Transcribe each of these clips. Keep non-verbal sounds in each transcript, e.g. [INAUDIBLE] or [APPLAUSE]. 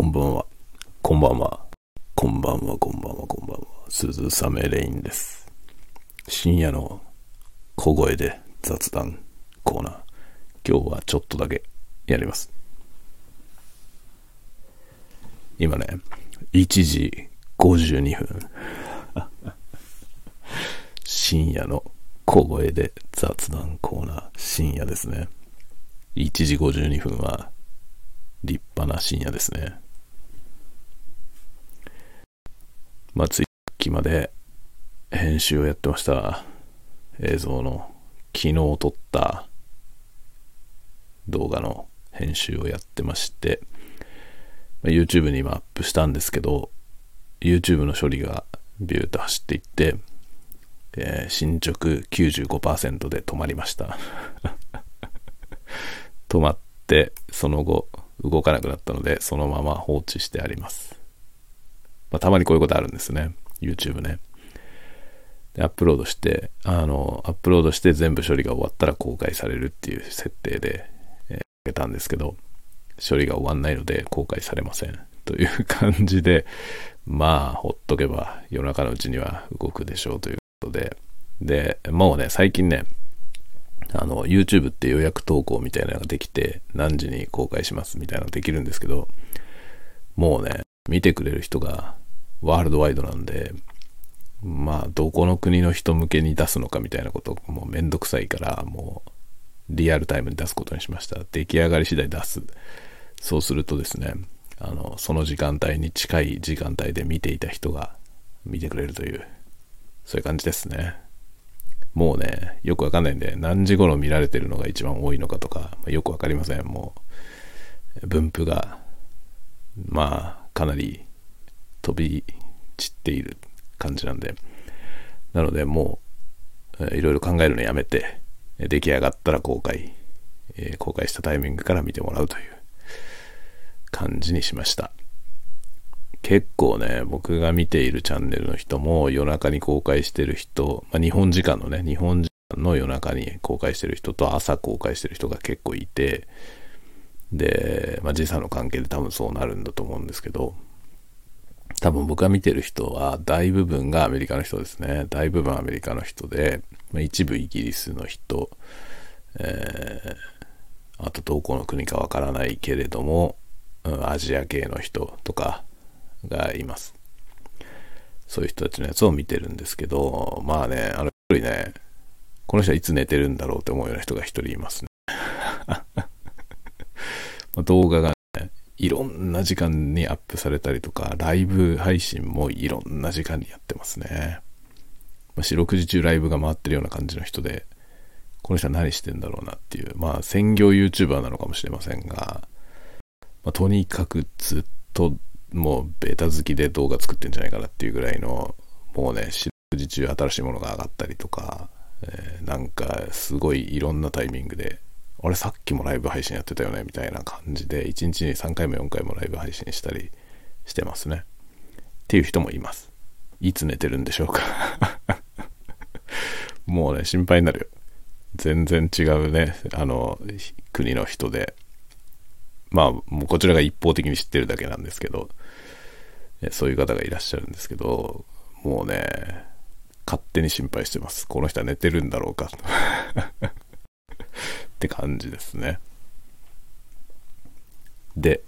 こんばんは。こんばんは。こんばんは、こんばんは、こんばんは。鈴雨レインです。深夜の小声で雑談コーナー。今日はちょっとだけやります。今ね、1時52分。深夜の小声で雑談コーナー。深夜ですね。1時52分は立派な深夜ですね。まあ、ついさっきまで編集をやってました。映像の昨日撮った動画の編集をやってまして、まあ YouTube に今アップしたんですけど、YouTube の処理がビューッと走っていって、えー進捗95%で止まりました。[LAUGHS] 止まって、その後動かなくなったので、そのまま放置してあります。まあ、たまにこういうことあるんですね。YouTube ね。で、アップロードして、あの、アップロードして全部処理が終わったら公開されるっていう設定で、えー、あげたんですけど、処理が終わんないので公開されません。という感じで、まあ、ほっとけば夜中のうちには動くでしょうということで、で、もうね、最近ね、あの、YouTube って予約投稿みたいなのができて、何時に公開しますみたいなのができるんですけど、もうね、見てくれる人がワールドワイドなんで、まあ、どこの国の人向けに出すのかみたいなこと、もうめんどくさいから、もう、リアルタイムに出すことにしました。出来上がり次第出す。そうするとですね、あの、その時間帯に近い時間帯で見ていた人が見てくれるという、そういう感じですね。もうね、よくわかんないんで、何時頃見られてるのが一番多いのかとか、よくわかりません。もう、分布が、まあ、かなり飛び散っている感じなんで、なので、もう、いろいろ考えるのやめて、出来上がったら公開、え公開したタイミングから見てもらうという感じにしました。結構ね、僕が見ているチャンネルの人も夜中に公開してる人、まあ、日本時間のね、日本時間の夜中に公開してる人と朝公開してる人が結構いて、で、まあ、時差の関係で多分そうなるんだと思うんですけど、多分僕が見てる人は大部分がアメリカの人ですね。大部分アメリカの人で、まあ、一部イギリスの人、えー、あとどこの国かわからないけれども、うんアジア系の人とかがいます。そういう人たちのやつを見てるんですけど、まあね、あの一人ね、この人はいつ寝てるんだろうって思うような人が一人いますね。まあ動画がね、いろんな時間にアップされたりとか、ライブ配信もいろんな時間にやってますね。まあ、四六時中ライブが回ってるような感じの人で、この人は何してんだろうなっていう、まあ専業 YouTuber なのかもしれませんが、まあ、とにかくずっともうベタ好きで動画作ってんじゃないかなっていうぐらいの、もうね、四六時中新しいものが上がったりとか、えーなんかすごいいろんなタイミングで、あれさっきもライブ配信やってたよねみたいな感じで、1日に3回も4回もライブ配信したりしてますね。っていう人もいます。いつ寝てるんでしょうか [LAUGHS] もうね、心配になるよ。全然違うね、あの、国の人で。まあ、もうこちらが一方的に知ってるだけなんですけど、そういう方がいらっしゃるんですけど、もうね、勝手に心配してます。この人は寝てるんだろうか。って感じですね。で、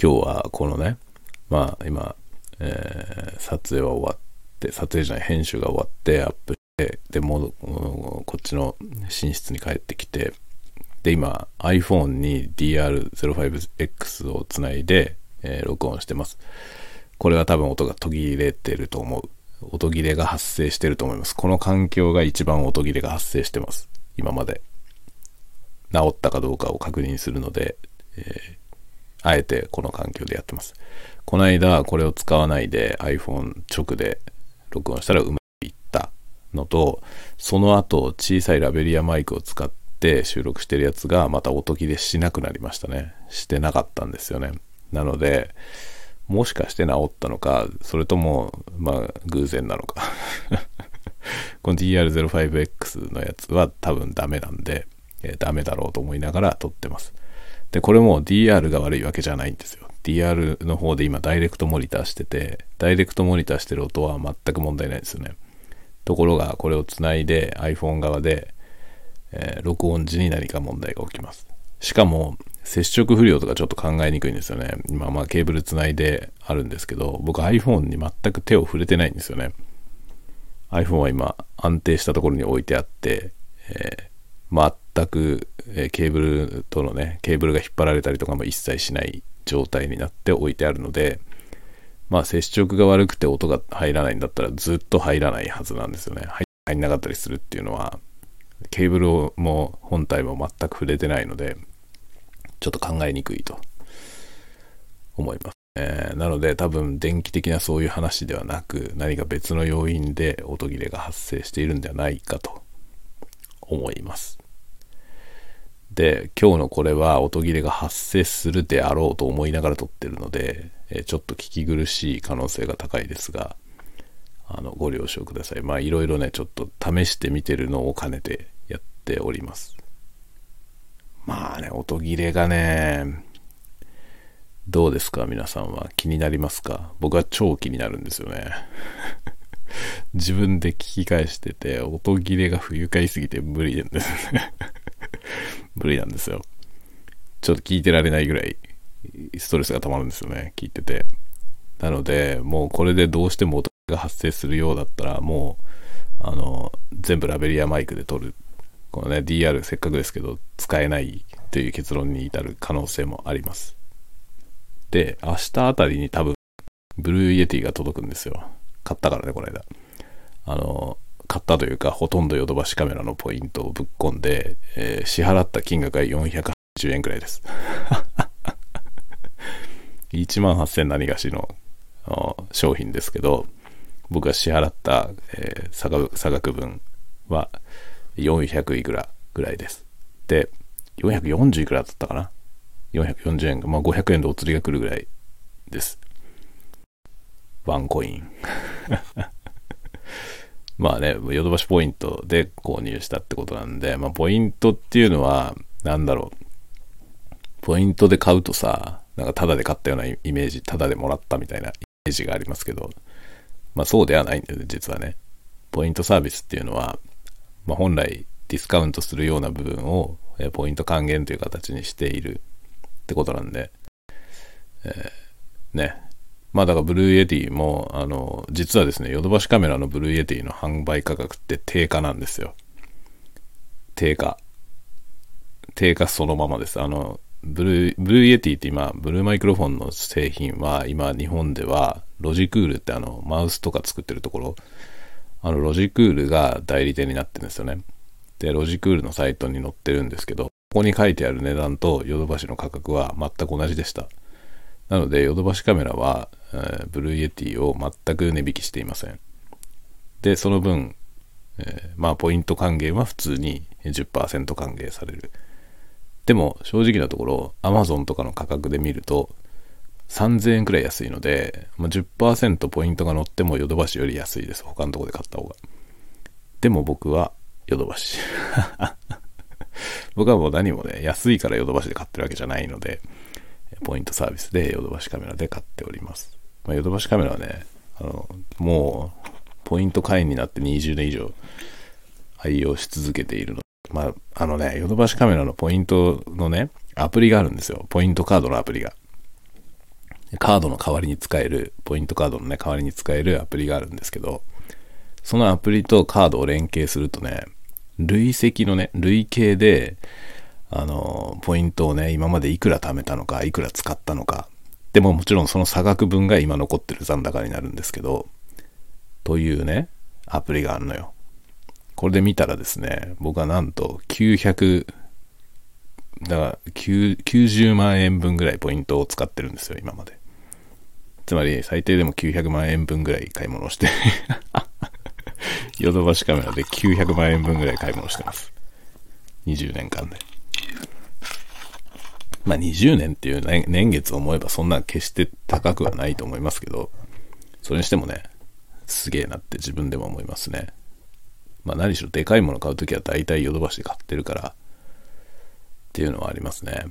今日はこのね、まあ今、えー撮影は終わって、撮影じゃない、編集が終わって、アップして、で、もう、こっちの寝室に帰ってきて、で、今 iPhone に DR05X をつないで、えー録音してます。これは多分音が途切れてると思う。音切れが発生してると思います。この環境が一番音切れが発生してます。今まで。治ったかどうかを確認するので、えーあえてこの環境でやってます。この間これを使わないで iPhone 直で録音したらうまくいったのと、その後小さいラベリアマイクを使って収録してるやつがまた音切れしなくなりましたね。してなかったんですよね。なので、もしかして治ったのか、それとも、まあ、偶然なのか。[LAUGHS] この DR05X のやつは多分ダメなんで、えーダメだろうと思いながら撮ってます。で、これも DR が悪いわけじゃないんですよ。DR の方で今ダイレクトモニターしてて、ダイレクトモニターしてる音は全く問題ないですよね。ところが、これをつないで iPhone 側で、えー、録音時に何か問題が起きます。しかも、接触不良とかちょっと考えにくいんですよね。今、まあケーブルつないであるんですけど、僕 iPhone に全く手を触れてないんですよね。iPhone は今安定したところに置いてあって、えー、全く、えー、ケーブルとのね、ケーブルが引っ張られたりとかも一切しない状態になって置いてあるので、まあ接触が悪くて音が入らないんだったらずっと入らないはずなんですよね。入んなかったりするっていうのは、ケーブルも本体も全く触れてないので、ちょっと考えにくいと思います。えー、なので多分電気的なそういう話ではなく何か別の要因で音切れが発生しているんではないかと思います。で、今日のこれは音切れが発生するであろうと思いながら撮ってるので、えー、ちょっと聞き苦しい可能性が高いですが、あの、ご了承ください。まあ、いろいろね、ちょっと試してみてるのを兼ねてやっております。まあね、音切れがね、どうですか？皆さんは気になりますか？僕は超気になるんですよね。[LAUGHS] 自分で聞き返してて、音切れが不愉快すぎて無理なんですね [LAUGHS] 無理なんですよ。ちょっと聞いてられないぐらいストレスが溜まるんですよね。聞いてて。なので、もうこれでどうしても音が発生するようだったら、もう、あの、全部ラベリアマイクで撮る。このね、DR せっかくですけど、使えないという結論に至る可能性もあります。で、明日あたりに多分、 Blue Yeti が届くんですよ。買ったからね、この間。あの、買ったというか、ほとんどヨドバシカメラのポイントをぶっ込んで、えー、支払った金額は480円くらいです。[LAUGHS] 1万8000何がしの商品ですけど、僕が支払った、えー、差額差額分は400いくらぐらいです。で、440いくらだったかな ?440 円が、まあ500円でお釣りが来るぐらいです。ワンコイン。[LAUGHS] まあね、ヨドバシポイントで購入したってことなんで、まあポイントっていうのは、なんだろう。ポイントで買うとさ、なんかタダで買ったようなイメージ、タダでもらったみたいなイメージがありますけど、まあそうではないんだよね、実はね。ポイントサービスっていうのは、まあ本来ディスカウントするような部分をポイント還元という形にしているってことなんで、えー、ね。まあだからブルーエティも、あの、実はですね、ヨドバシカメラのブルーエティの販売価格って定価なんですよ。定価。定価そのままです。あの、ブルー、ブルーエティって今、ブルーマイクロフォンの製品は、今日本では、ロジクールってあの、マウスとか作ってるところ、あの、ロジクールが代理店になってるんですよね。で、ロジクールのサイトに載ってるんですけど、ここに書いてある値段とヨドバシの価格は全く同じでした。なので、ヨドバシカメラは、えー、 Blue Yeti を全く値引きしていません。で、その分、えー、まあ、ポイント還元は普通に10%還元される。でも正直なところ Amazon とかの価格で見ると3000円くらい安いので、まあ、10%ポイントが乗ってもヨドバシより安いです。他のとこで買った方が。でも僕はヨドバシ。[LAUGHS] 僕はもう何もね、安いからヨドバシで買ってるわけじゃないので、ポイントサービスでヨドバシカメラで買っております。ま、ヨドバシカメラはね、あの、もう、ポイント会員になって20年以上愛用し続けているのまあ、あのね、ヨドバシカメラのポイントのね、アプリがあるんですよ。ポイントカードのアプリが。カードの代わりに使える、ポイントカードのね、代わりに使えるアプリがあるんですけど、そのアプリとカードを連携するとね、累積のね、累計で、あの、ポイントをね、今までいくら貯めたのか、いくら使ったのか、でももちろんその差額分が今残ってる残高になるんですけど、というね、アプリがあるのよ。これで見たらですね、僕はなんと900、だから90万円分ぐらいポイントを使ってるんですよ、今まで。つまり最低でも900万円分ぐらい買い物をして [LAUGHS] ヨドバシカメラで900万円分ぐらい買い物してます。20年間で。まあ20年っていう年月を思えばそんな決して高くはないと思いますけど、それにしてもね、すげえなって自分でも思いますね。まあ何しろでかいもの買うときは大体ヨドバシで買ってるからっていうのはありますね。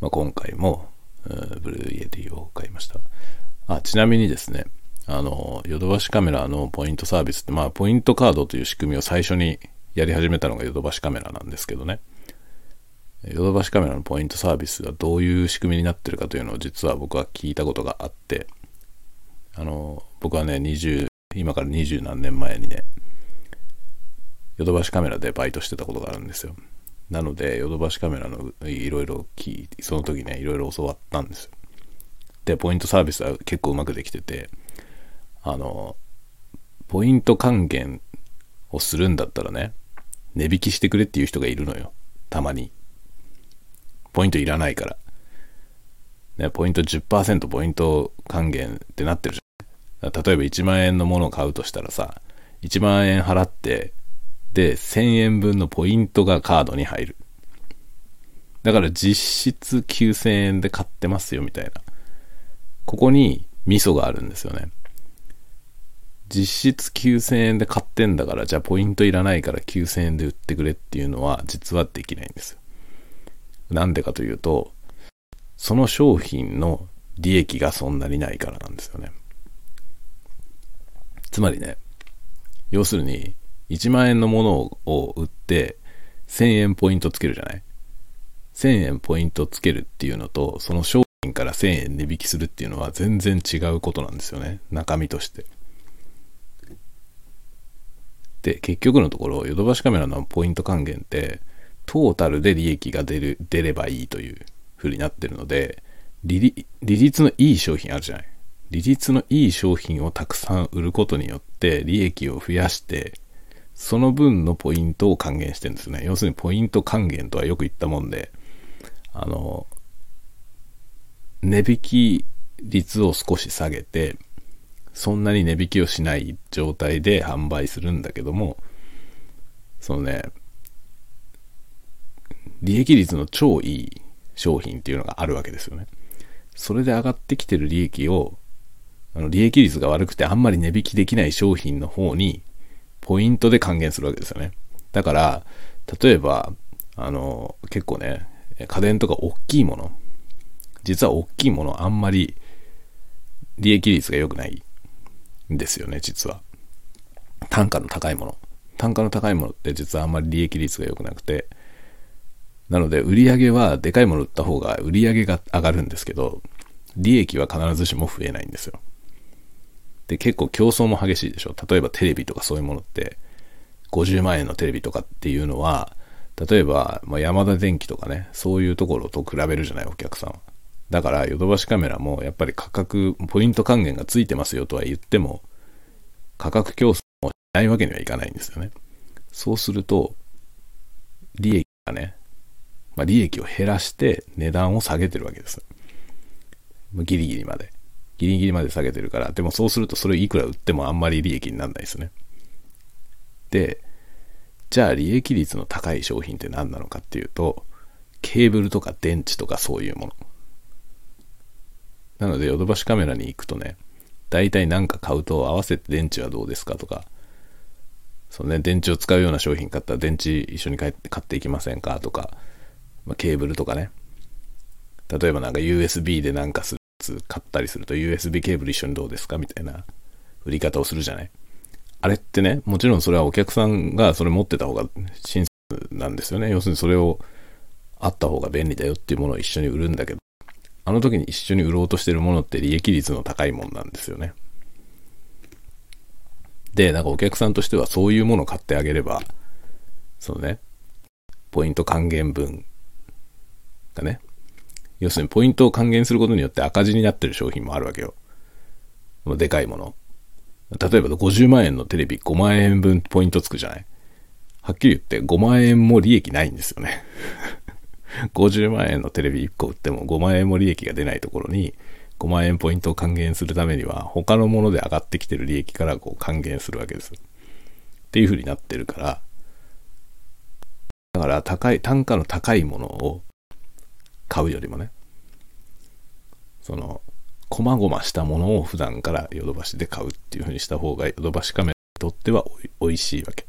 まあ、今回も、 Blue Yeti を買いました。あ、ちなみにですね、あの、ヨドバシカメラのポイントサービスって、まあ、ポイントカードという仕組みを最初にやり始めたのがヨドバシカメラなんですけどね。ヨドバシカメラのポイントサービスがどういう仕組みになってるかというのを実は僕は聞いたことがあって、あの、僕はね、20、今から二十何年前にね、ヨドバシカメラでバイトしてたことがあるんですよ。なので、ヨドバシカメラのいろいろ聞いて、その時ね、いろいろ教わったんですよ。で、ポイントサービスは結構うまくできてて、あの、ポイント還元をするんだったらね、値引きしてくれっていう人がいるのよ。たまに。ポイントいらないから。ね、ポイント10%ポイント還元ってなってるじゃん。例えば1万円のものを買うとしたらさ、1万円払って、で、1000円分のポイントがカードに入る。だから実質9000円で買ってますよみたいな。ここにミソがあるんですよね。実質9000円で買ってんだから、じゃあポイントいらないから9000円で売ってくれっていうのは実はできないんですよ。なんでかというと、その商品の利益がそんなにないからなんですよね。つまりね、要するに、1万円のものを売って1000円ポイントつけるじゃない ?1000 円ポイントつけるっていうのと、その商品から1000円値引きするっていうのは全然違うことなんですよね。中身として。で、結局のところ、ヨドバシカメラのポイント還元って、トータルで利益が出る、出ればいいという風になってるので、利率のいい商品あるじゃない。利率のいい商品をたくさん売ることによって利益を増やして、その分のポイントを還元してるんですね。要するにポイント還元とはよく言ったもんで、あの、値引き率を少し下げて、そんなに値引きをしない状態で販売するんだけども、そのね、利益率の超いい商品っていうのがあるわけですよね。それで上がってきてる利益を、あの利益率が悪くてあんまり値引きできない商品の方にポイントで還元するわけですよね。だから、例えば、あの、結構ね、家電とか大きいもの、実は大きいものあんまり利益率が良くないんですよね、実は。単価の高いもの。単価の高いものって実はあんまり利益率が良くなくて、なので売り上げはでかいもの売った方が売り上げが上がるんですけど、利益は必ずしも増えないんですよ。で、結構競争も激しいでしょ。例えばテレビとかそういうものって、50万円のテレビとかっていうのは、例えば、まあ、山田電機とかね、そういうところと比べるじゃない、お客さんは。だから、ヨドバシカメラもやっぱり価格、ポイント還元がついてますよとは言っても、価格競争もしないわけにはいかないんですよね。そうすると、利益がね、まあ、利益を減らして値段を下げてるわけです。ギリギリまで。ギリギリまで下げてるから、でもそうするとそれいくら売ってもあんまり利益にならないですね。で、じゃあ利益率の高い商品って何なのかっていうと、ケーブルとか電池とかそういうもの。なので、ヨドバシカメラに行くとね、大体何か買うと合わせて電池はどうですかとか、そうね、電池を使うような商品買ったら電池一緒に買っていきませんかとか、まあ、ケーブルとかね。例えばなんか USB でなんかするやつ買ったりすると USB ケーブル一緒にどうですかみたいな売り方をするじゃない。あれってね、もちろんそれはお客さんがそれ持ってた方が親切なんですよね。要するにそれをあった方が便利だよっていうものを一緒に売るんだけど、あの時に一緒に売ろうとしてるものって利益率の高いもんなんですよね。で、なんかお客さんとしてはそういうものを買ってあげれば、そのね、ポイント還元分がね、要するにポイントを還元することによって赤字になってる商品もあるわけよ。でかいもの。例えば50万円のテレビ5万円分ポイントつくじゃないはっきり言って5万円も利益ないんですよね。50万円のテレビ1個売っても5万円も利益が出ないところに5万円ポイントを還元するためには他のもので上がってきてる利益からこう還元するわけです。っていう風になってるから、だから高い、単価の高いものを買うよりもね、その、こまごましたものを普段からヨドバシで買うっていう風にした方がヨドバシカメラにとってはおいしいわけ。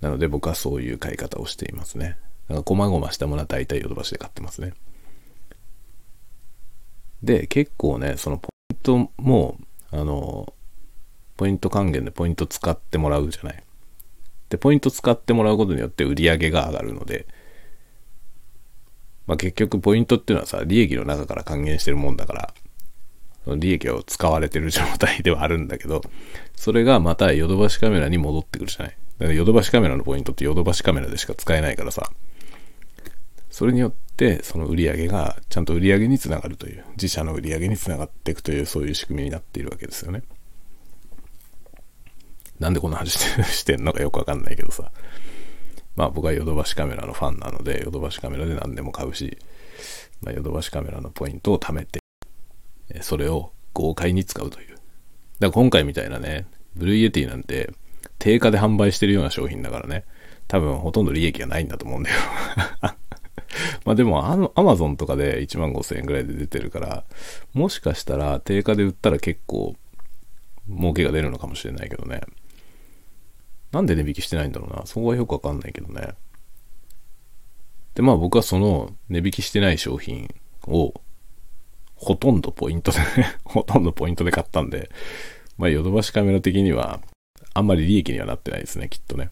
なので僕はそういう買い方をしていますね。だか、こまごましたものは大体ヨドバシで買ってますね。で、結構ね、そのポイントも、あの、ポイント還元でポイント使ってもらうじゃない。で、ポイント使ってもらうことによって売り上げが上がるので、まあ結局ポイントっていうのはさ、利益の中から還元してるもんだから、利益を使われてる状態ではあるんだけど、それがまたヨドバシカメラに戻ってくるじゃない。だからヨドバシカメラのポイントってヨドバシカメラでしか使えないからさ、それによってその売り上げがちゃんと売り上げにつながるという、自社の売り上げにつながっていくというそういう仕組みになっているわけですよね。なんでこんな話してんのかよくわかんないけどさ。まあ僕はヨドバシカメラのファンなので、ヨドバシカメラで何でも買うし、ま、ヨドバシカメラのポイントを貯めて、それを豪快に使うという。だから今回みたいなね、 Blue Yeti なんて定価で販売してるような商品だからね、多分ほとんど利益がないんだと思うんだよ [LAUGHS] まあでも、あの、アマゾンとかで1万5000円ぐらいで出てるから、もしかしたら定価で売ったら結構儲けが出るのかもしれないけどね。なんで値引きしてないんだろうな。そこはよくわかんないけどね。で、まあ僕はその値引きしてない商品をほとんどポイントで [LAUGHS] ほとんどポイントで買ったんで、まあヨドバシカメラ的にはあんまり利益にはなってないですね、きっとね。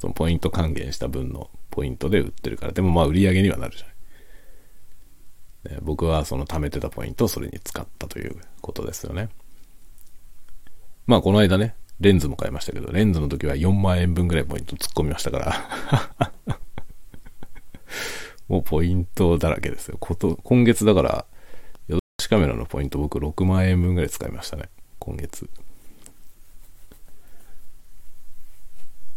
そのポイント還元した分のポイントで売ってるから。でもまあ売り上げにはなるじゃない。僕はその貯めてたポイントをそれに使ったということですよね。まあこの間ね、レンズも買いましたけど、レンズの時は4万円分ぐらいポイント突っ込みましたから [LAUGHS] もうポイントだらけですよ。こと、今月だから、ヨドバシカメラのポイント僕6万円分ぐらい使いましたね。今月。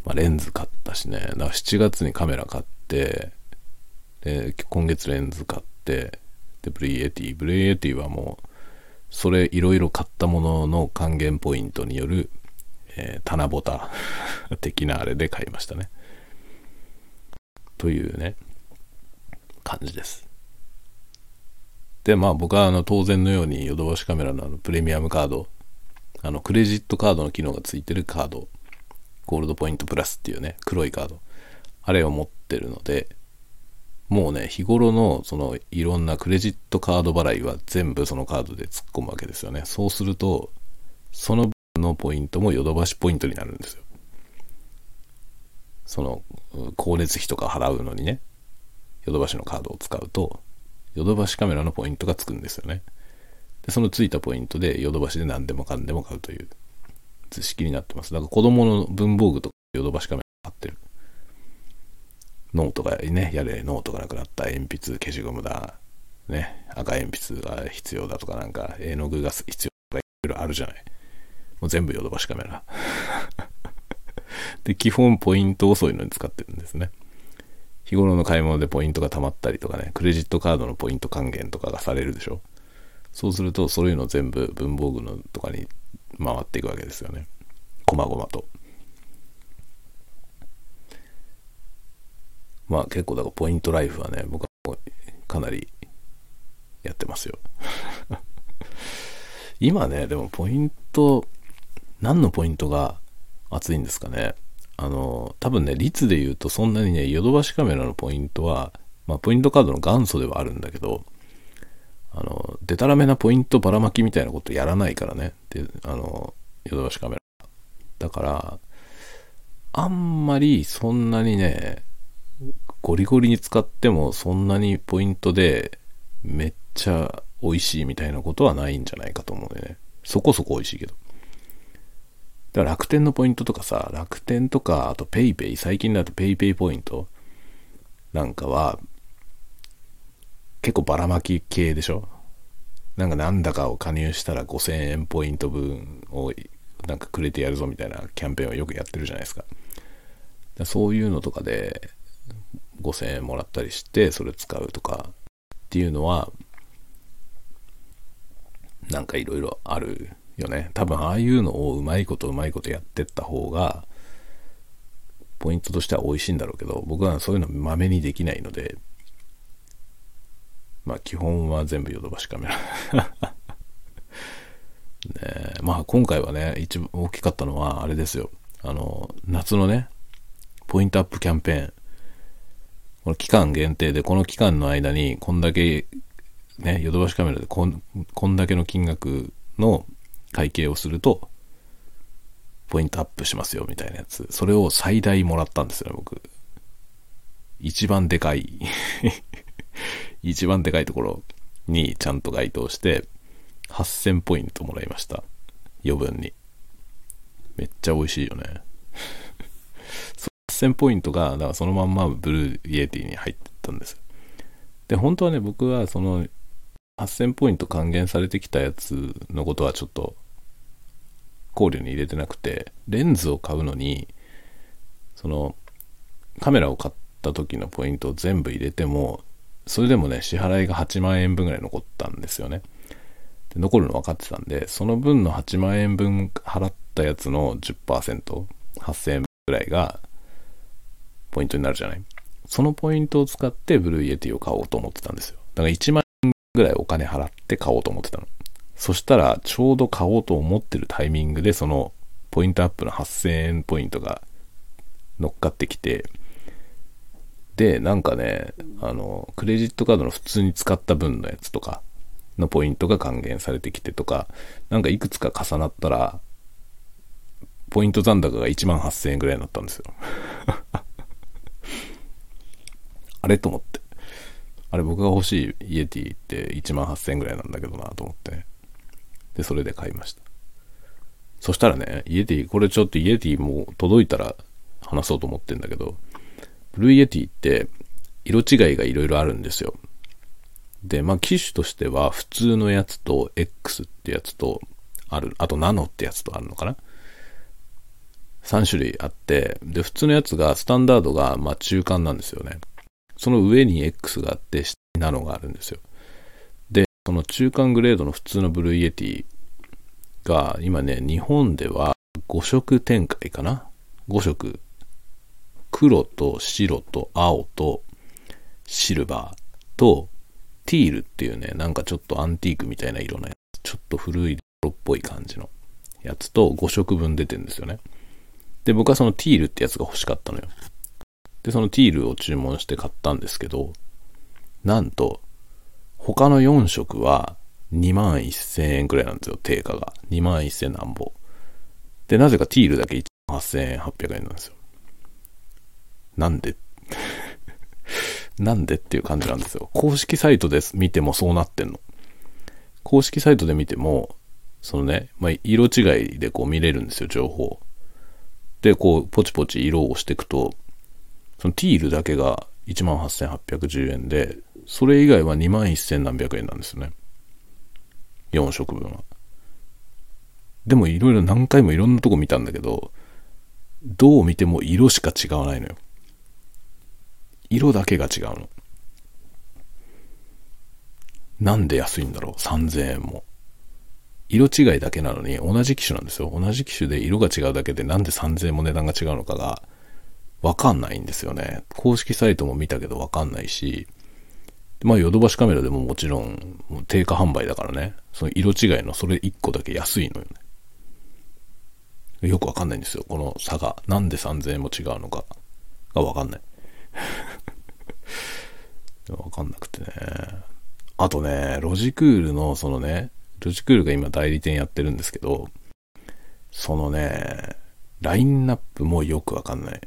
まあ、レンズ買ったしね。だから7月にカメラ買って、で、今月レンズ買って、で、 Blue Yeti。Blue Yeti はもう、それいろいろ買ったものの還元ポイントによるえー、棚ぼた [LAUGHS] 的なあれで買いましたね。というね、感じです。で、まあ僕はあの当然のようにヨドバシカメラのあのプレミアムカード、あのクレジットカードの機能がついてるカード、ゴールドポイントプラスっていうね、黒いカード、あれを持ってるので、もうね、日頃のそのいろんなクレジットカード払いは全部そのカードで突っ込むわけですよね。そうすると、その分のポイントもヨドバシポイントになるんですよ。その、光熱費とか払うのにね、ヨドバシのカードを使うと、ヨドバシカメラのポイントがつくんですよね。で、そのついたポイントでヨドバシで何でもかんでも買うという図式になってます。だから子供の文房具とかヨドバシカメラ買ってる。ノートがね、やれ、ノートがなくなった鉛筆、消しゴムだ、ね、赤鉛筆が必要だとかなんか、絵の具が必要とかいろいろあるじゃない。もう全部ヨドバシカメラ。[LAUGHS] で、基本ポイントをそういうのに使ってるんですね。日頃の買い物でポイントが貯まったりとかね、クレジットカードのポイント還元とかがされるでしょ。そうすると、そういうの全部文房具のとかに回っていくわけですよね。こまごまと。まあ結構だからポイントライフはね、僕はかなりやってますよ。[LAUGHS] 今ね、でもポイント何のポイントが熱いんですかね。あの、多分ね、率で言うとそんなにね、ヨドバシカメラのポイントは、まあ、ポイントカードの元祖ではあるんだけど、あの、デタラメなポイントばらまきみたいなことやらないからね。で、あの、ヨドバシカメラ。だから、あんまりそんなにね、ゴリゴリに使ってもそんなにポイントでめっちゃ美味しいみたいなことはないんじゃないかと思うんでね。そこそこ美味しいけど。だから楽天のポイントとかさ、楽天とか、あと PayPay、最近だと PayPay ポイントなんかは、結構ばらまき系でしょ？なんかなんだかを加入したら5000円ポイント分をなんかくれてやるぞみたいなキャンペーンをよくやってるじゃないですか。そういうのとかで5000円もらったりしてそれ使うとかっていうのはなんかいろいろあるよね。多分ああいうのをうまいことうまいことやってった方が、ポイントとしては美味しいんだろうけど、僕はそういうのまめにできないので、まあ基本は全部ヨドバシカメラ [LAUGHS] ねまあ今回はね、一番大きかったのはあれですよ。あの、夏のね、ポイントアップキャンペーン。この期間限定で、この期間の間にこんだけね、ヨドバシカメラでこんこんだけの金額の会計をすると、ポイントアップしますよみたいなやつ。それを最大もらったんですよね、僕。一番でかい一番でかいところにちゃんと該当して、8000ポイントもらいました。余分に。めっちゃ美味しいよね。[LAUGHS] 8000ポイントが、だからそのまんま Blue Yeti に入ってたんです。で、本当はね、僕はその8000ポイント還元されてきたやつのことはちょっと考慮に入れてなくて、レンズを買うのに、そのカメラを買った時のポイントを全部入れても、それでもね、支払いが8万円分ぐらい残ったんですよね。で残るの分かってたんで、その分の8万円分払ったやつの10%、8000円ぐらいがポイントになるじゃない。そのポイントを使って Blue Yeti を買おうと思ってたんですよ。だから1万円ぐらいお金払って買おうと思ってたの。そしたら、ちょうど買おうと思ってるタイミングで、そのポイントアップの8000円ポイントが乗っかってきて、で、なんかね、あの、クレジットカードの普通に使った分のやつとかのポイントが還元されてきてとか、なんかいくつか重なったら、ポイント残高が1万8000円ぐらいになったんですよ。[LAUGHS] あれと思って。あれ僕が欲しいイエティって1万8000円ぐらいなんだけどなと思って。で、それで買いました。そしたらね、 Yeti、これちょっと Yeti もう届いたら話そうと思ってんだけど、 Blue Yeti って色違いがいろいろあるんですよ。で、まあ機種としては普通のやつと X ってやつとある、あとナノってやつとあるのかな ?3 種類あって、で、普通のやつが、スタンダードが、ま中間なんですよね。その上に X があって、下にナノがあるんですよ。で、その中間グレードの普通の Blue Yeti が、今ね、日本では5色展開かな ?5 色。黒と白と青とシルバーと teal っていうね、なんかちょっとアンティークみたいな色のやつ、ちょっと古い色っぽい感じのやつと5色分出てんですよね。で、僕はその teal ってやつが欲しかったのよ。で、その teal を注文して買ったんですけど、なんと、他の4色は2万1000円くらいなんですよ、定価が。2万1000何ぼ。で、なぜかティールだけ1万8800円なんですよ。なんで？[LAUGHS] なんでっていう感じなんですよ。公式サイトで見てもそうなってんの。公式サイトで見ても、そのね、まあ、色違いでこう見れるんですよ、情報。で、こう、ポチポチ色を押していくと、そのティールだけが18,810円で、それ以外は2 1何百円なんですよね。4色分は。でもいろいろ何回もいろんなとこ見たんだけど、どう見ても色しか違わないのよ。色だけが違うの。なんで安いんだろう ?3000 円も。色違いだけなのに同じ機種なんですよ。同じ機種で色が違うだけでなんで3000円も値段が違うのかがわかんないんですよね。公式サイトも見たけどわかんないし、まあ、ヨドバシカメラでももちろん、定価販売だからね、その色違いのそれ1個だけ安いのよね。よくわかんないんですよ、この差が。なんで3000円も違うのかがわかんない。わかんなくてね。あとね、ロジクールの、そのね、ロジクールが今代理店やってるんですけど、そのね、ラインナップもよくわかんない。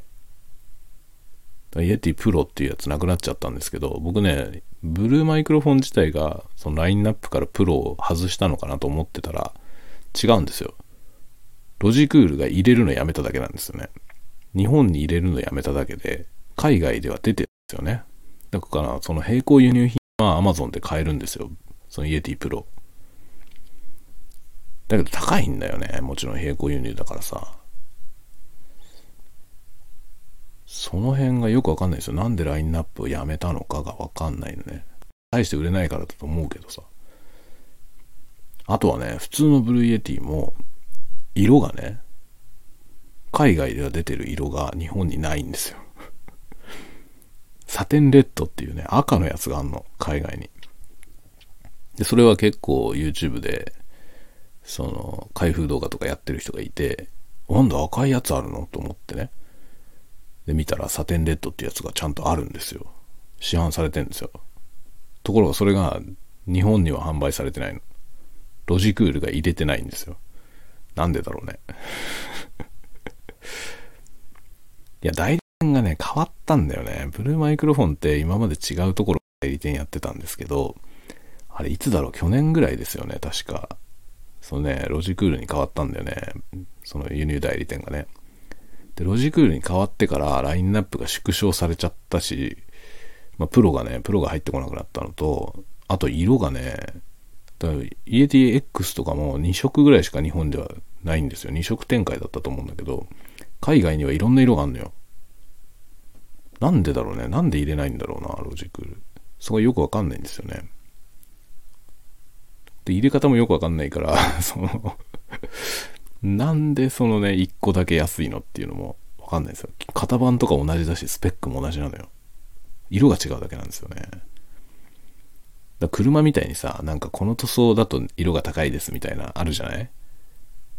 イエティプロっていうやつなくなっちゃったんですけど、僕ね、ブルーマイクロフォン自体がそのラインナップからプロを外したのかなと思ってたら違うんですよ。ロジクールが入れるのやめただけなんですよね。日本に入れるのやめただけで、海外では出てるんですよね。だからその並行輸入品は Amazon で買えるんですよ。その Yeti Pro。だけど高いんだよね。もちろん並行輸入だからさ。その辺がよくわかんないですよ。なんでラインナップをやめたのかがわかんないのね。大して売れないからだと思うけどさ。あとはね、普通の Blue Yeti も、色がね、海外では出てる色が日本にないんですよ。サテンレッドっていうね、赤のやつがあんの、海外に。で、それは結構 YouTube で、その、開封動画とかやってる人がいて、なんだ赤いやつあるの？と思ってね。で、見たらサテンレッドってやつがちゃんとあるんですよ。市販されてんですよ。ところがそれが日本には販売されてないの。ロジクールが入れてないんですよ。なんでだろうね。[LAUGHS] いや、代理店がね、変わったんだよね。ブルーマイクロフォンって今まで違うところ代理店やってたんですけど、あれいつだろう？去年ぐらいですよね、確か。そのね、ロジクールに変わったんだよね。その輸入代理店がね。で、ロジクールに変わってからラインナップが縮小されちゃったし、まあ、プロがね、プロが入ってこなくなったのと、あと色がね、だ EATX とかも2色ぐらいしか日本ではないんですよ。2色展開だったと思うんだけど、海外にはいろんな色があるのよ。なんでだろうね？なんで入れないんだろうな、ロジクル。そこよくわかんないんですよね。で、入れ方もよくわかんないから、[LAUGHS] そのなんでそのね、1個だけ安いのっていうのもわかんないですよ。型番とか同じだし、スペックも同じなのよ。色が違うだけなんですよね。だ車みたいにさ、なんかこの塗装だと色が高いですみたいな、あるじゃない？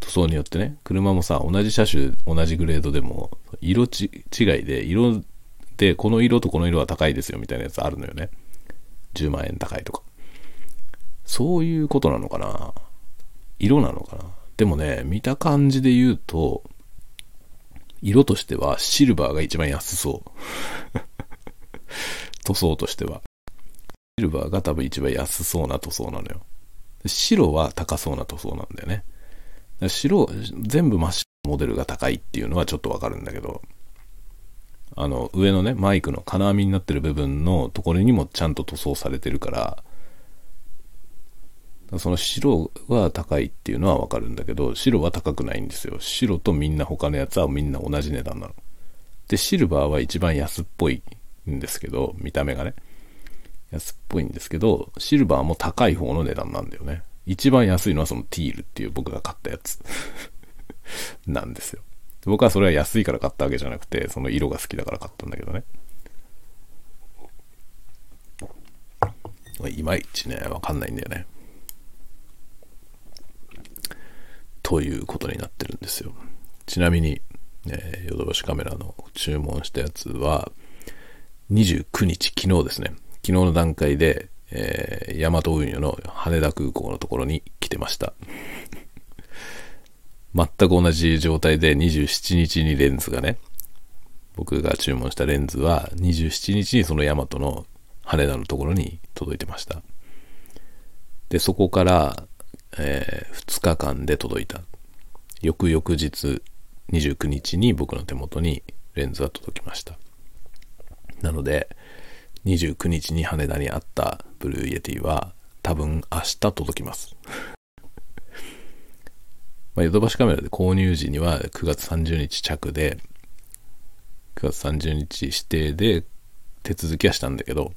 塗装によってね。車もさ、同じ車種、同じグレードでも、色違いで、色、この色とこの色は高いですよみたいなやつあるのよね。10万円高いとか。そういうことなのかな色なのかなでもね、見た感じで言うと、色としてはシルバーが一番安そう。[LAUGHS] 塗装としては。シルバーが多分一番安そうな塗装なのよ。白は高そうな塗装なんだよね。白、全部真っ白モデルが高いっていうのはちょっとわかるんだけど、あの、上のね、マイクの金網になってる部分のところにもちゃんと塗装されてるから、その白は高いっていうのはわかるんだけど、白は高くないんですよ。白とみんな他のやつはみんな同じ値段なの。で、シルバーは一番安っぽいんですけど、見た目がね。安っぽいんですけど、シルバーも高い方の値段なんだよね。一番安いのはそのティールっていう僕が買ったやつ [LAUGHS] なんですよ。僕はそれは安いから買ったわけじゃなくて、その色が好きだから買ったんだけどね。いまいちね、わかんないんだよね。ということになってるんですよ。ちなみに、えヨドバシカメラの注文したやつは、29日、昨日ですね。昨日の段階で、えー、大和運輸の羽田空港のところに来てました。全く同じ状態で27日にレンズがね、僕が注文したレンズは27日にそのヤマトの羽田のところに届いてました。で、そこから、えー、2日間で届いた。翌々日29日に僕の手元にレンズは届きました。なので、29日に羽田にあった Blue Yeti は多分明日届きます。まあ、ヨドバシカメラで購入時には9月30日着で、9月30日指定で手続きはしたんだけど、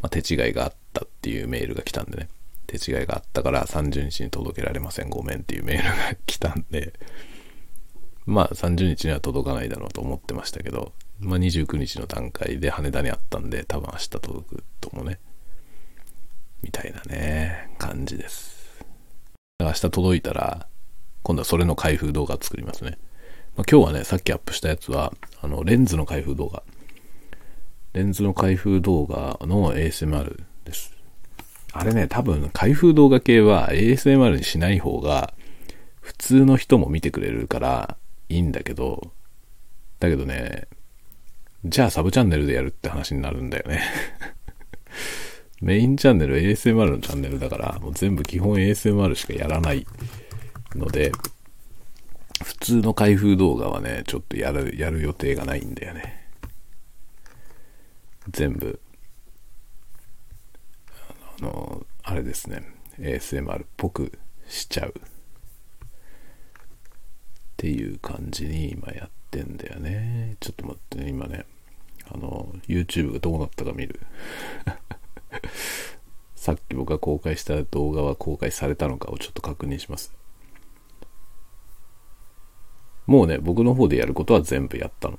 まあ、手違いがあったっていうメールが来たんでね。手違いがあったから30日に届けられません。ごめんっていうメールが来たんで、まあ30日には届かないだろうと思ってましたけど、まあ29日の段階で羽田にあったんで、多分明日届くともね、みたいなね、感じです。明日届いたら、今度はそれの開封動画作りますね。まあ、今日はね、さっきアップしたやつは、あの、レンズの開封動画。レンズの開封動画の ASMR です。あれね、多分開封動画系は ASMR にしない方が普通の人も見てくれるからいいんだけど、だけどね、じゃあサブチャンネルでやるって話になるんだよね [LAUGHS] メインチャンネル ASMR のチャンネルだから、もう全部基本 ASMR しかやらないので、普通の開封動画はね、ちょっとやる、やる予定がないんだよね。全部、あの、あれですね、ASMR っぽくしちゃう。っていう感じに今やってんだよね。ちょっと待ってね、今ね、あの、YouTube がどうなったか見る。[LAUGHS] さっき僕が公開した動画は公開されたのかをちょっと確認します。もうね、僕の方でやることは全部やったの。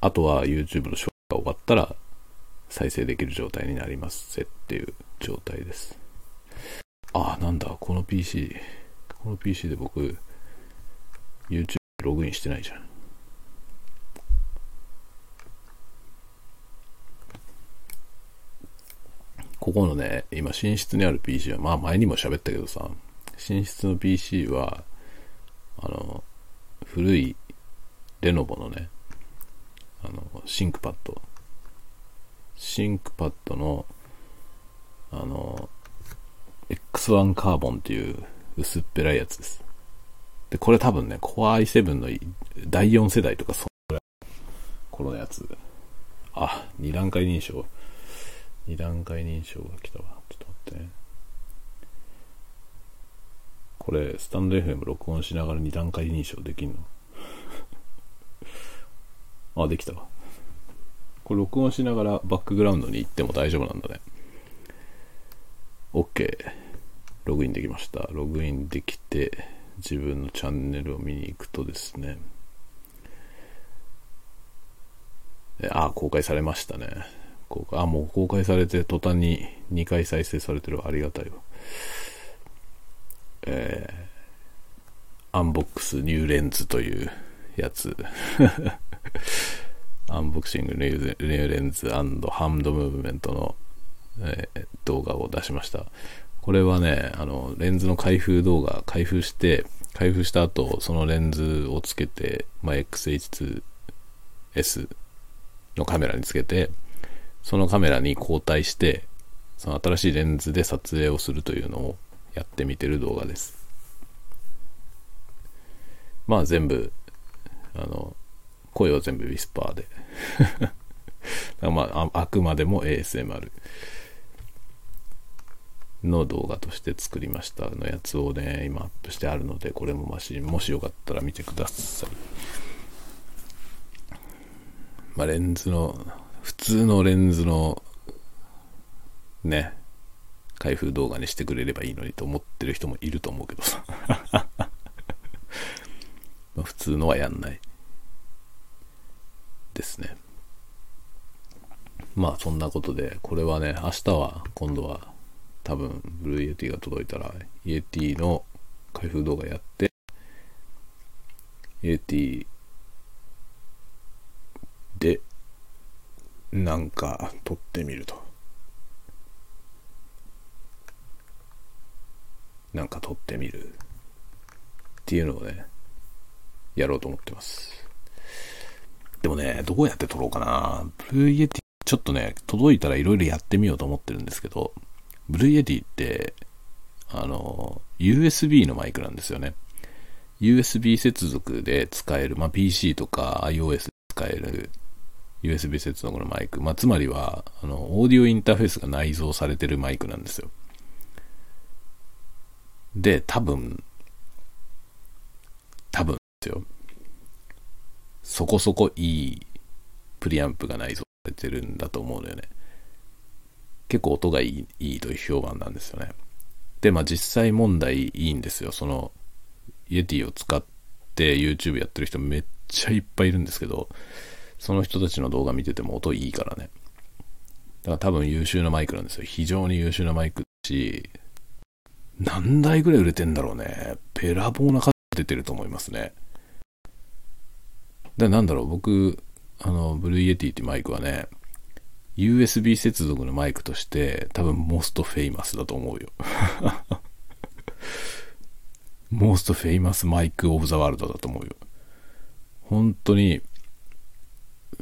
あとは YouTube の紹介が終わったら再生できる状態になりますぜっていう状態です。あ、なんだ、この PC、この PC で僕、YouTube ログインしてないじゃん。ここのね、今寝室にある PC は、まあ前にも喋ったけどさ、寝室の PC は、あの、古いレノボのね、あの、シンクパッド。シンクパッドの、あの、X1 カーボンっていう薄っぺらいやつです。で、これ多分ね、Core i7 の第4世代とか、そこのやつ。あ、2段階認証。2段階認証が来たわ。ちょっと待ってね。これ、スタンド FM 録音しながら2段階認証できんの？[LAUGHS] あ、できたわ。これ録音しながらバックグラウンドに行っても大丈夫なんだね。OK。ログインできました。ログインできて、自分のチャンネルを見に行くとですね。あ、公開されましたね。公開あ、もう公開されて途端に2回再生されてるありがたいわ。えー、 unbox new lens というやつ。[LAUGHS] unboxing new lens hand movement の、えー、動画を出しました。これはね、あの、レンズの開封動画、開封して、開封した後、そのレンズをつけて、まあ、XH2S のカメラにつけて、そのカメラに交代して、その新しいレンズで撮影をするというのをやってみてる動画です。まあ全部、あの、声は全部ウィスパーで。[LAUGHS] まあ、あくまでも ASMR の動画として作りましたのやつをね、今アップしてあるので、これももし、もしよかったら見てください。まあ、レンズの、普通のレンズの、ね、開封動画にしてくれればいいのにと思ってる人もいると思うけどさ。[LAUGHS] ま普通のはやんない。ですね。まあそんなことで、これはね、明日は今度は多分 Blue Yeti が届いたら、 Yeti の開封動画やって、 Yetiで、なんか撮ってみると。なんか撮ってみるっていうのをね、やろうと思ってます。でもね、どうやって撮ろうかな。 Blue Yeti、ちょっとね、届いたらいろいろやってみようと思ってるんですけど、 Blue Yeti って、あの、USB のマイクなんですよね。USB 接続で使える、まあ、PC とか iOS で使える USB 接続のマイク。まあ、つまりは、あの、オーディオインターフェースが内蔵されてるマイクなんですよ。で、多分、多分ですよ。そこそこいいプリアンプが内蔵されてるんだと思うのよね。結構音がいいいいという評判なんですよね。で、まあ実際問題いいんですよ。その、 Yeti を使って YouTube やってる人めっちゃいっぱいいるんですけど、その人たちの動画見てても音いいからね。だから多分優秀なマイクなんですよ。非常に優秀なマイクだし、何台ぐらい売れてんだろうね。べらぼうな数出てると思いますね。で、なんだろう、僕、あの、 Blue Yeti ってマイクはね、USB 接続のマイクとして多分 most famous だと思うよ。[LAUGHS] most famous mic of the world だと思うよ。本当に、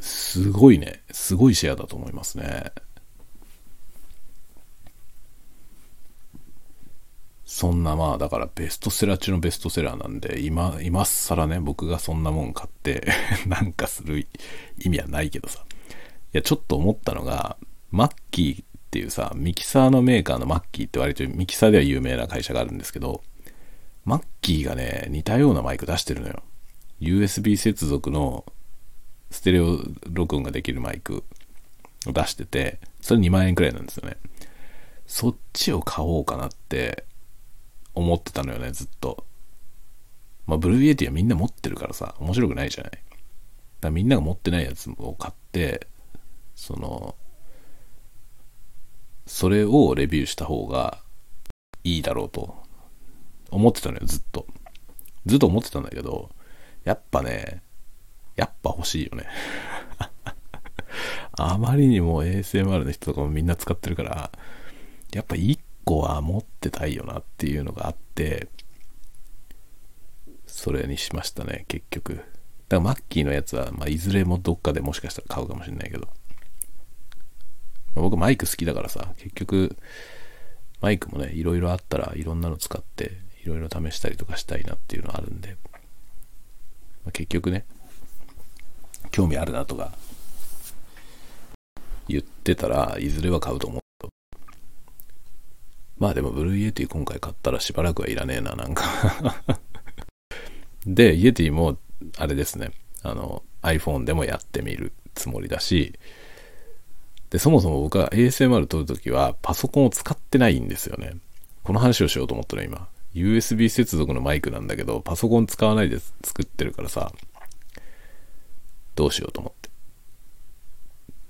すごいね、すごいシェアだと思いますね。そんなまあ、だからベストセラー中のベストセラーなんで、今、今更ね、僕がそんなもん買って [LAUGHS] なんかする意味はないけどさ。いや、ちょっと思ったのが、マッキーっていうさ、ミキサーのメーカーのマッキーって割とミキサーでは有名な会社があるんですけど、マッキーがね、似たようなマイク出してるのよ。USB 接続のステレオ録音ができるマイクを出してて、それ2万円くらいなんですよね。そっちを買おうかなって思ってたのよね、ずっと。まあ、 Blue Yeti はみんな持ってるからさ、面白くないじゃない。だからみんなが持ってないやつを買って、その、それをレビューした方がいいだろうと思ってたのよ、ずっと。ずっと思ってたんだけど、やっぱね、やっぱ欲しいよね。[LAUGHS] あまりにも ASMR の人とかもみんな使ってるから、やっぱ1個は持ってたいよなっていうのがあって、それにしましたね、結局。だからマッキーのやつは、まあ、いずれもどっかでもしかしたら買うかもしれないけど。まあ、僕マイク好きだからさ、結局、マイクもね、いろいろあったらいろんなの使って、いろいろ試したりとかしたいなっていうのはあるんで、まあ、結局ね、興味あるなとか言ってたらいずれは買うと思う。まあでも Blue Yeti 今回買ったらしばらくはいらねえな、なんか [LAUGHS] で、 Yeti もあれですね、あの iPhone でもやってみるつもりだし、で、そもそも僕は ASMR 撮るときはパソコンを使ってないんですよね。この話をしようと思ったら今。USB 接続のマイクなんだけど、パソコン使わないで作ってるからさ、どうしようと思って。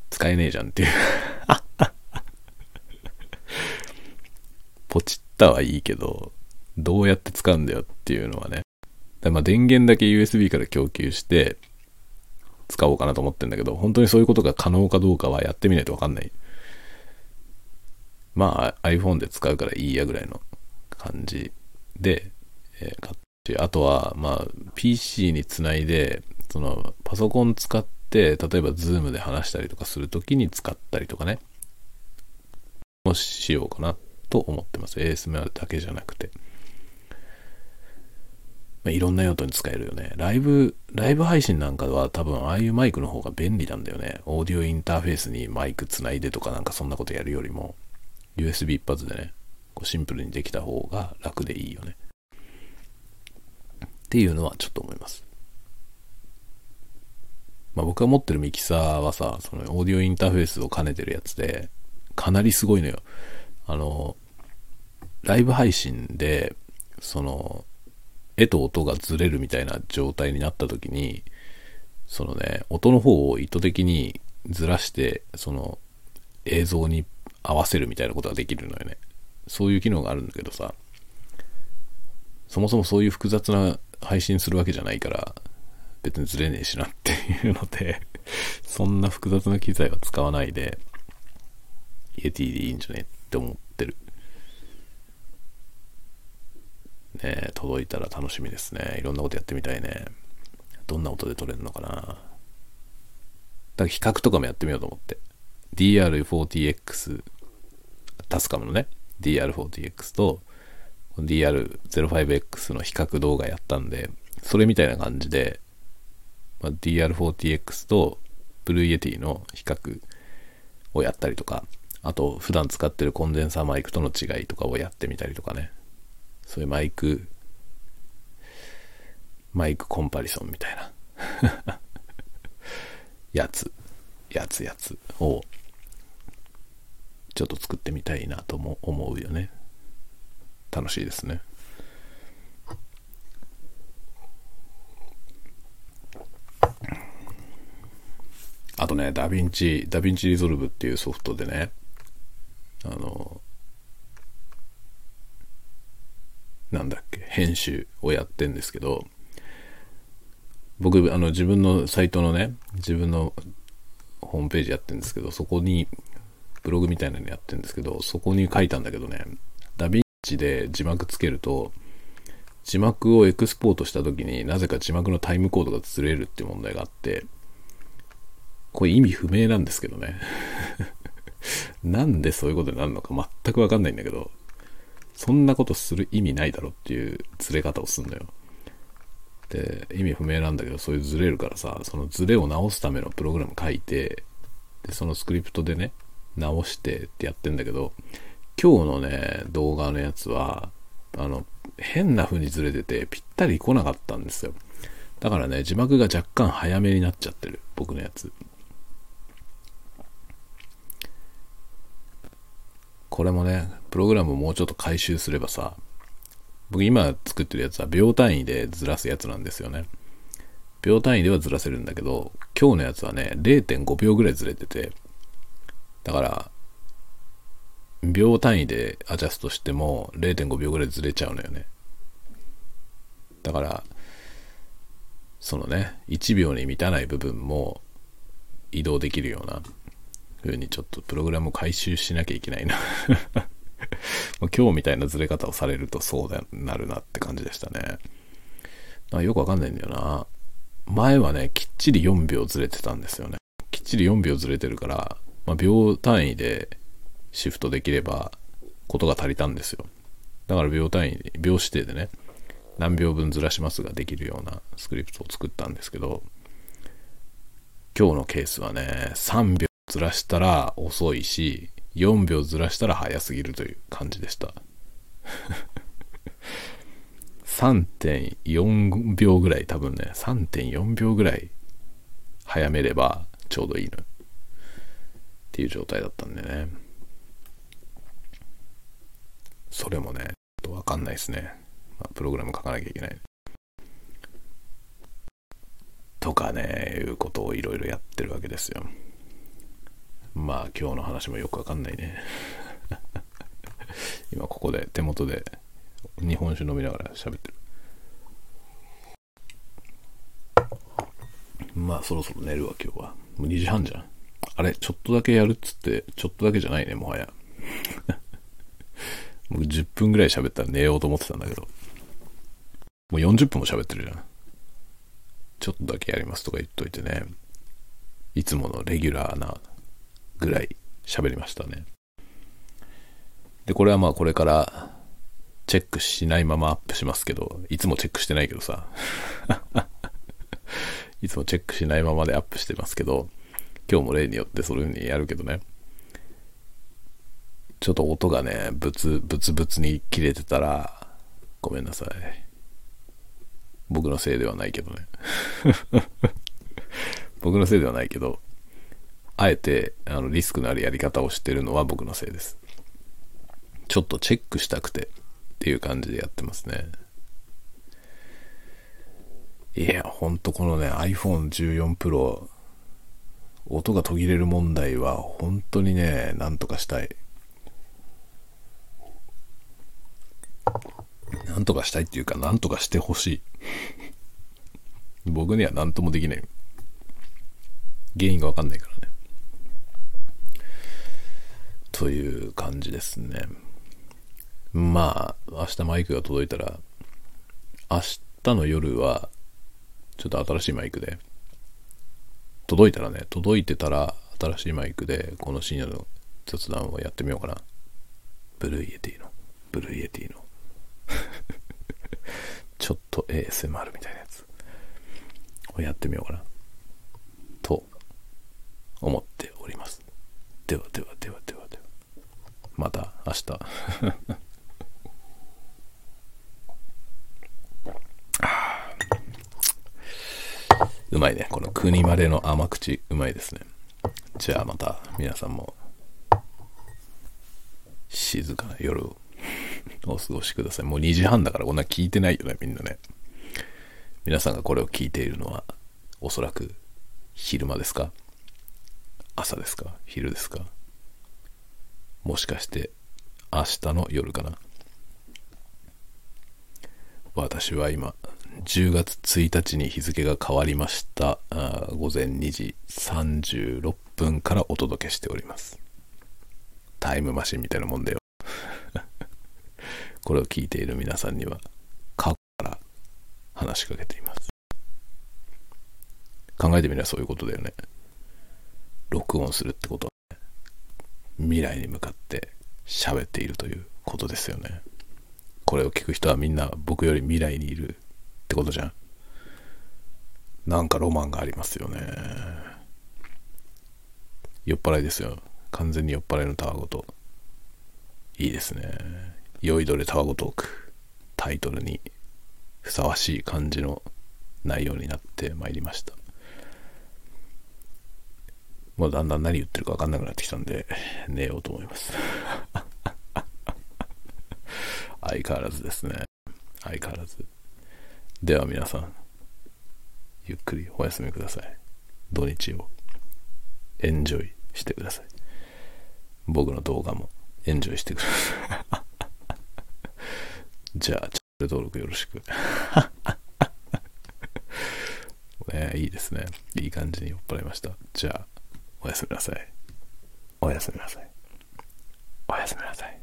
使えねえじゃんっていう [LAUGHS] ポチったはいいけど、どうやって使うんだよっていうのはね。まあ電源だけ USB から供給して、使おうかなと思ってんだけど、本当にそういうことが可能かどうかはやってみないとわかんない。まあ iPhone で使うからいいやぐらいの感じで、えー、買って、あとはまあ PC につないで、そのパソコン使って、例えば Zoom で話したりとかするときに使ったりとかね、もしようかなと思ってます。ASMR だけじゃなくて。まあ、いろんな用途に使えるよね。ライブ、ライブ配信なんかは多分ああいうマイクの方が便利なんだよね。オーディオインターフェースにマイクつないでとかなんかそんなことやるよりも、USB 一発でね、こうシンプルにできた方が楽でいいよね。っていうのはちょっと思います。まあ僕が持ってるミキサーはさ、そのオーディオインターフェースを兼ねてるやつで、かなりすごいのよ。あの、ライブ配信で、その、絵と音がずれるみたいな状態になった時に、そのね、音の方を意図的にずらして、その映像に合わせるみたいなことができるのよね。そういう機能があるんだけどさ、そもそもそういう複雑な配信するわけじゃないから、別にずれねえしなっていうのでそんな複雑な機材は使わないで、イエティでいいんじゃねって思ってる。ね、届いたら楽しみですね。いろんなことやってみたいね。どんな音で撮れるのかな。だから比較とかもやってみようと思って。DR40X、 TASCAM のね、DR40X と DR05X の比較動画やったんで、それみたいな感じで、まあ、DR40X と Blue Yeti の比較をやったりとか、あと普段使ってるコンデンサーマイクとの違いとかをやってみたりとかね。そういうマイク、 mic comparison みたいな [LAUGHS] やつ、やつやつを、ちょっと作ってみたいなとも思うよね。楽しいですね。あとね、 DaVinci、DaVinci Resolve っていうソフトでね、あの、なんだっけ、編集をやってんですけど、僕、あの、自分のサイトのね、自分のホームページやってんですけど、そこに、ブログみたいなのやってんですけど、そこに書いたんだけどね、ダヴィンチで字幕つけると、字幕をエクスポートした時になぜか字幕のタイムコードがずれるって問題があって、これ意味不明なんですけどね。[LAUGHS] なんでそういうことになるのか全くわかんないんだけど、そんなことする意味ないだろっていうずれ方をすんのよ。で、意味不明なんだけど、そういうずれるからさ、そのずれを直すためのプログラム書いて、で、そのスクリプトでね、直してってやってんだけど、今日のね、動画のやつは、あの、変な風にずれてて、ぴったり来なかったんですよ。だからね、字幕が若干早めになっちゃってる。僕のやつ。これもね、プログラムをもうちょっと回収すればさ、僕今作ってるやつは秒単位でずらすやつなんですよね。秒単位ではずらせるんだけど、今日のやつはね、0.5秒ぐらいずれてて、だから、秒単位でアジャストしても0.5秒ぐらいずれちゃうのよね。だから、そのね、1秒に満たない部分も移動できるような風にちょっとプログラムを回収しなきゃいけないな [LAUGHS] 今日みたいなずれ方をされるとそうなるなって感じでしたね。よくわかんないんだよな。前はね、きっちり4秒ずれてたんですよね。きっちり4秒ずれてるから、まあ、秒単位でシフトできれば、ことが足りたんですよ。だから秒単位、秒指定でね、何秒分ずらしますができるようなスクリプトを作ったんですけど、今日のケースはね、3秒ずらしたら遅いし、4秒ずらしたら早すぎるという感じでした。[LAUGHS] 3.4秒ぐらい多分ね、3.4秒ぐらい早めればちょうどいいの。っていう状態だったんでね。それもね、ちょっとわかんないですね。まあ、プログラム書かなきゃいけない。とかね、いうことをいろいろやってるわけですよ。まあ今日の話もよくわかんないね。[LAUGHS] 今ここで手元で日本酒飲みながら喋ってる。まあそろそろ寝るわ今日は。もう2時半じゃん。あれ、ちょっとだけやるっつって、ちょっとだけじゃないね、もはや。[LAUGHS] 僕10分ぐらい喋ったら寝ようと思ってたんだけど。もう40分も喋ってるじゃん。ちょっとだけやりますとか言っといてね。いつものレギュラーなぐらい喋りましたね。で、これはまあこれからチェックしないままアップしますけど、いつもチェックしてないけどさ。[LAUGHS] いつもチェックしないままでアップしてますけど、今日も例によってそういう風にやるけどね。ちょっと音がね、ブツ、ブツブツに切れてたら、ごめんなさい。僕のせいではないけどね。[LAUGHS] 僕のせいではないけど、あえてあのリスクのあるやり方をしてるのは僕のせいです。ちょっとチェックしたくてっていう感じでやってますね。いや、ほんとこのね iPhone14 Pro 音が途切れる問題は本当にね、なんとかしたい。なんとかしたいっていうか、なんとかしてほしい。僕には何ともできない。原因がわかんないからね。という感じですね。まあ、明日マイクが届いたら、明日の夜は、ちょっと新しいマイクで、届いたらね、届いてたら、新しいマイクで、この深夜の雑談をやってみようかな。 Blue Yeti の、 Blue Yeti の。[LAUGHS] ちょっと ASMR みたいなやつをやってみようかな。と、思っております。ではではではでは。また明日 [LAUGHS] うまいね。この国までの甘口、うまいですね。じゃあまた皆さんも静かな夜をお過ごしください。もう2時半だからこんな聞いてないよね、みんなね。皆さんがこれを聞いているのはおそらく昼間ですか？朝ですか？昼ですか？もしかして明日の夜かな。私は今10月1日に日付が変わりました。午前2時36分からお届けしております。タイムマシンみたいなもんだよ。[LAUGHS] これを聞いている皆さんには過去から話しかけています。考えてみればそういうことだよね。録音するってこと。未来に向かって喋っているということですよね。これを聞く人はみんな僕より未来にいるってことじゃん。なんかロマンがありますよね。酔っ払いですよ。完全に酔っ払いのたわごと。いいですね。酔いどれたわごトーク。タイトルにふさわしい感じの内容になってまいりました。もうだんだん何言ってるか分かんなくなってきたんで、寝ようと思います。[LAUGHS] 相変わらずですね。相変わらず。では皆さん、ゆっくりお休みください。土日をエンジョイしてください。僕の動画もエンジョイしてください。[LAUGHS] じゃあ、チャンネル登録よろしく。[LAUGHS] ね、いいですね。いい感じに酔っ払いました。じゃあ、おやすみなさい。おやすみなさい。おやすみなさい。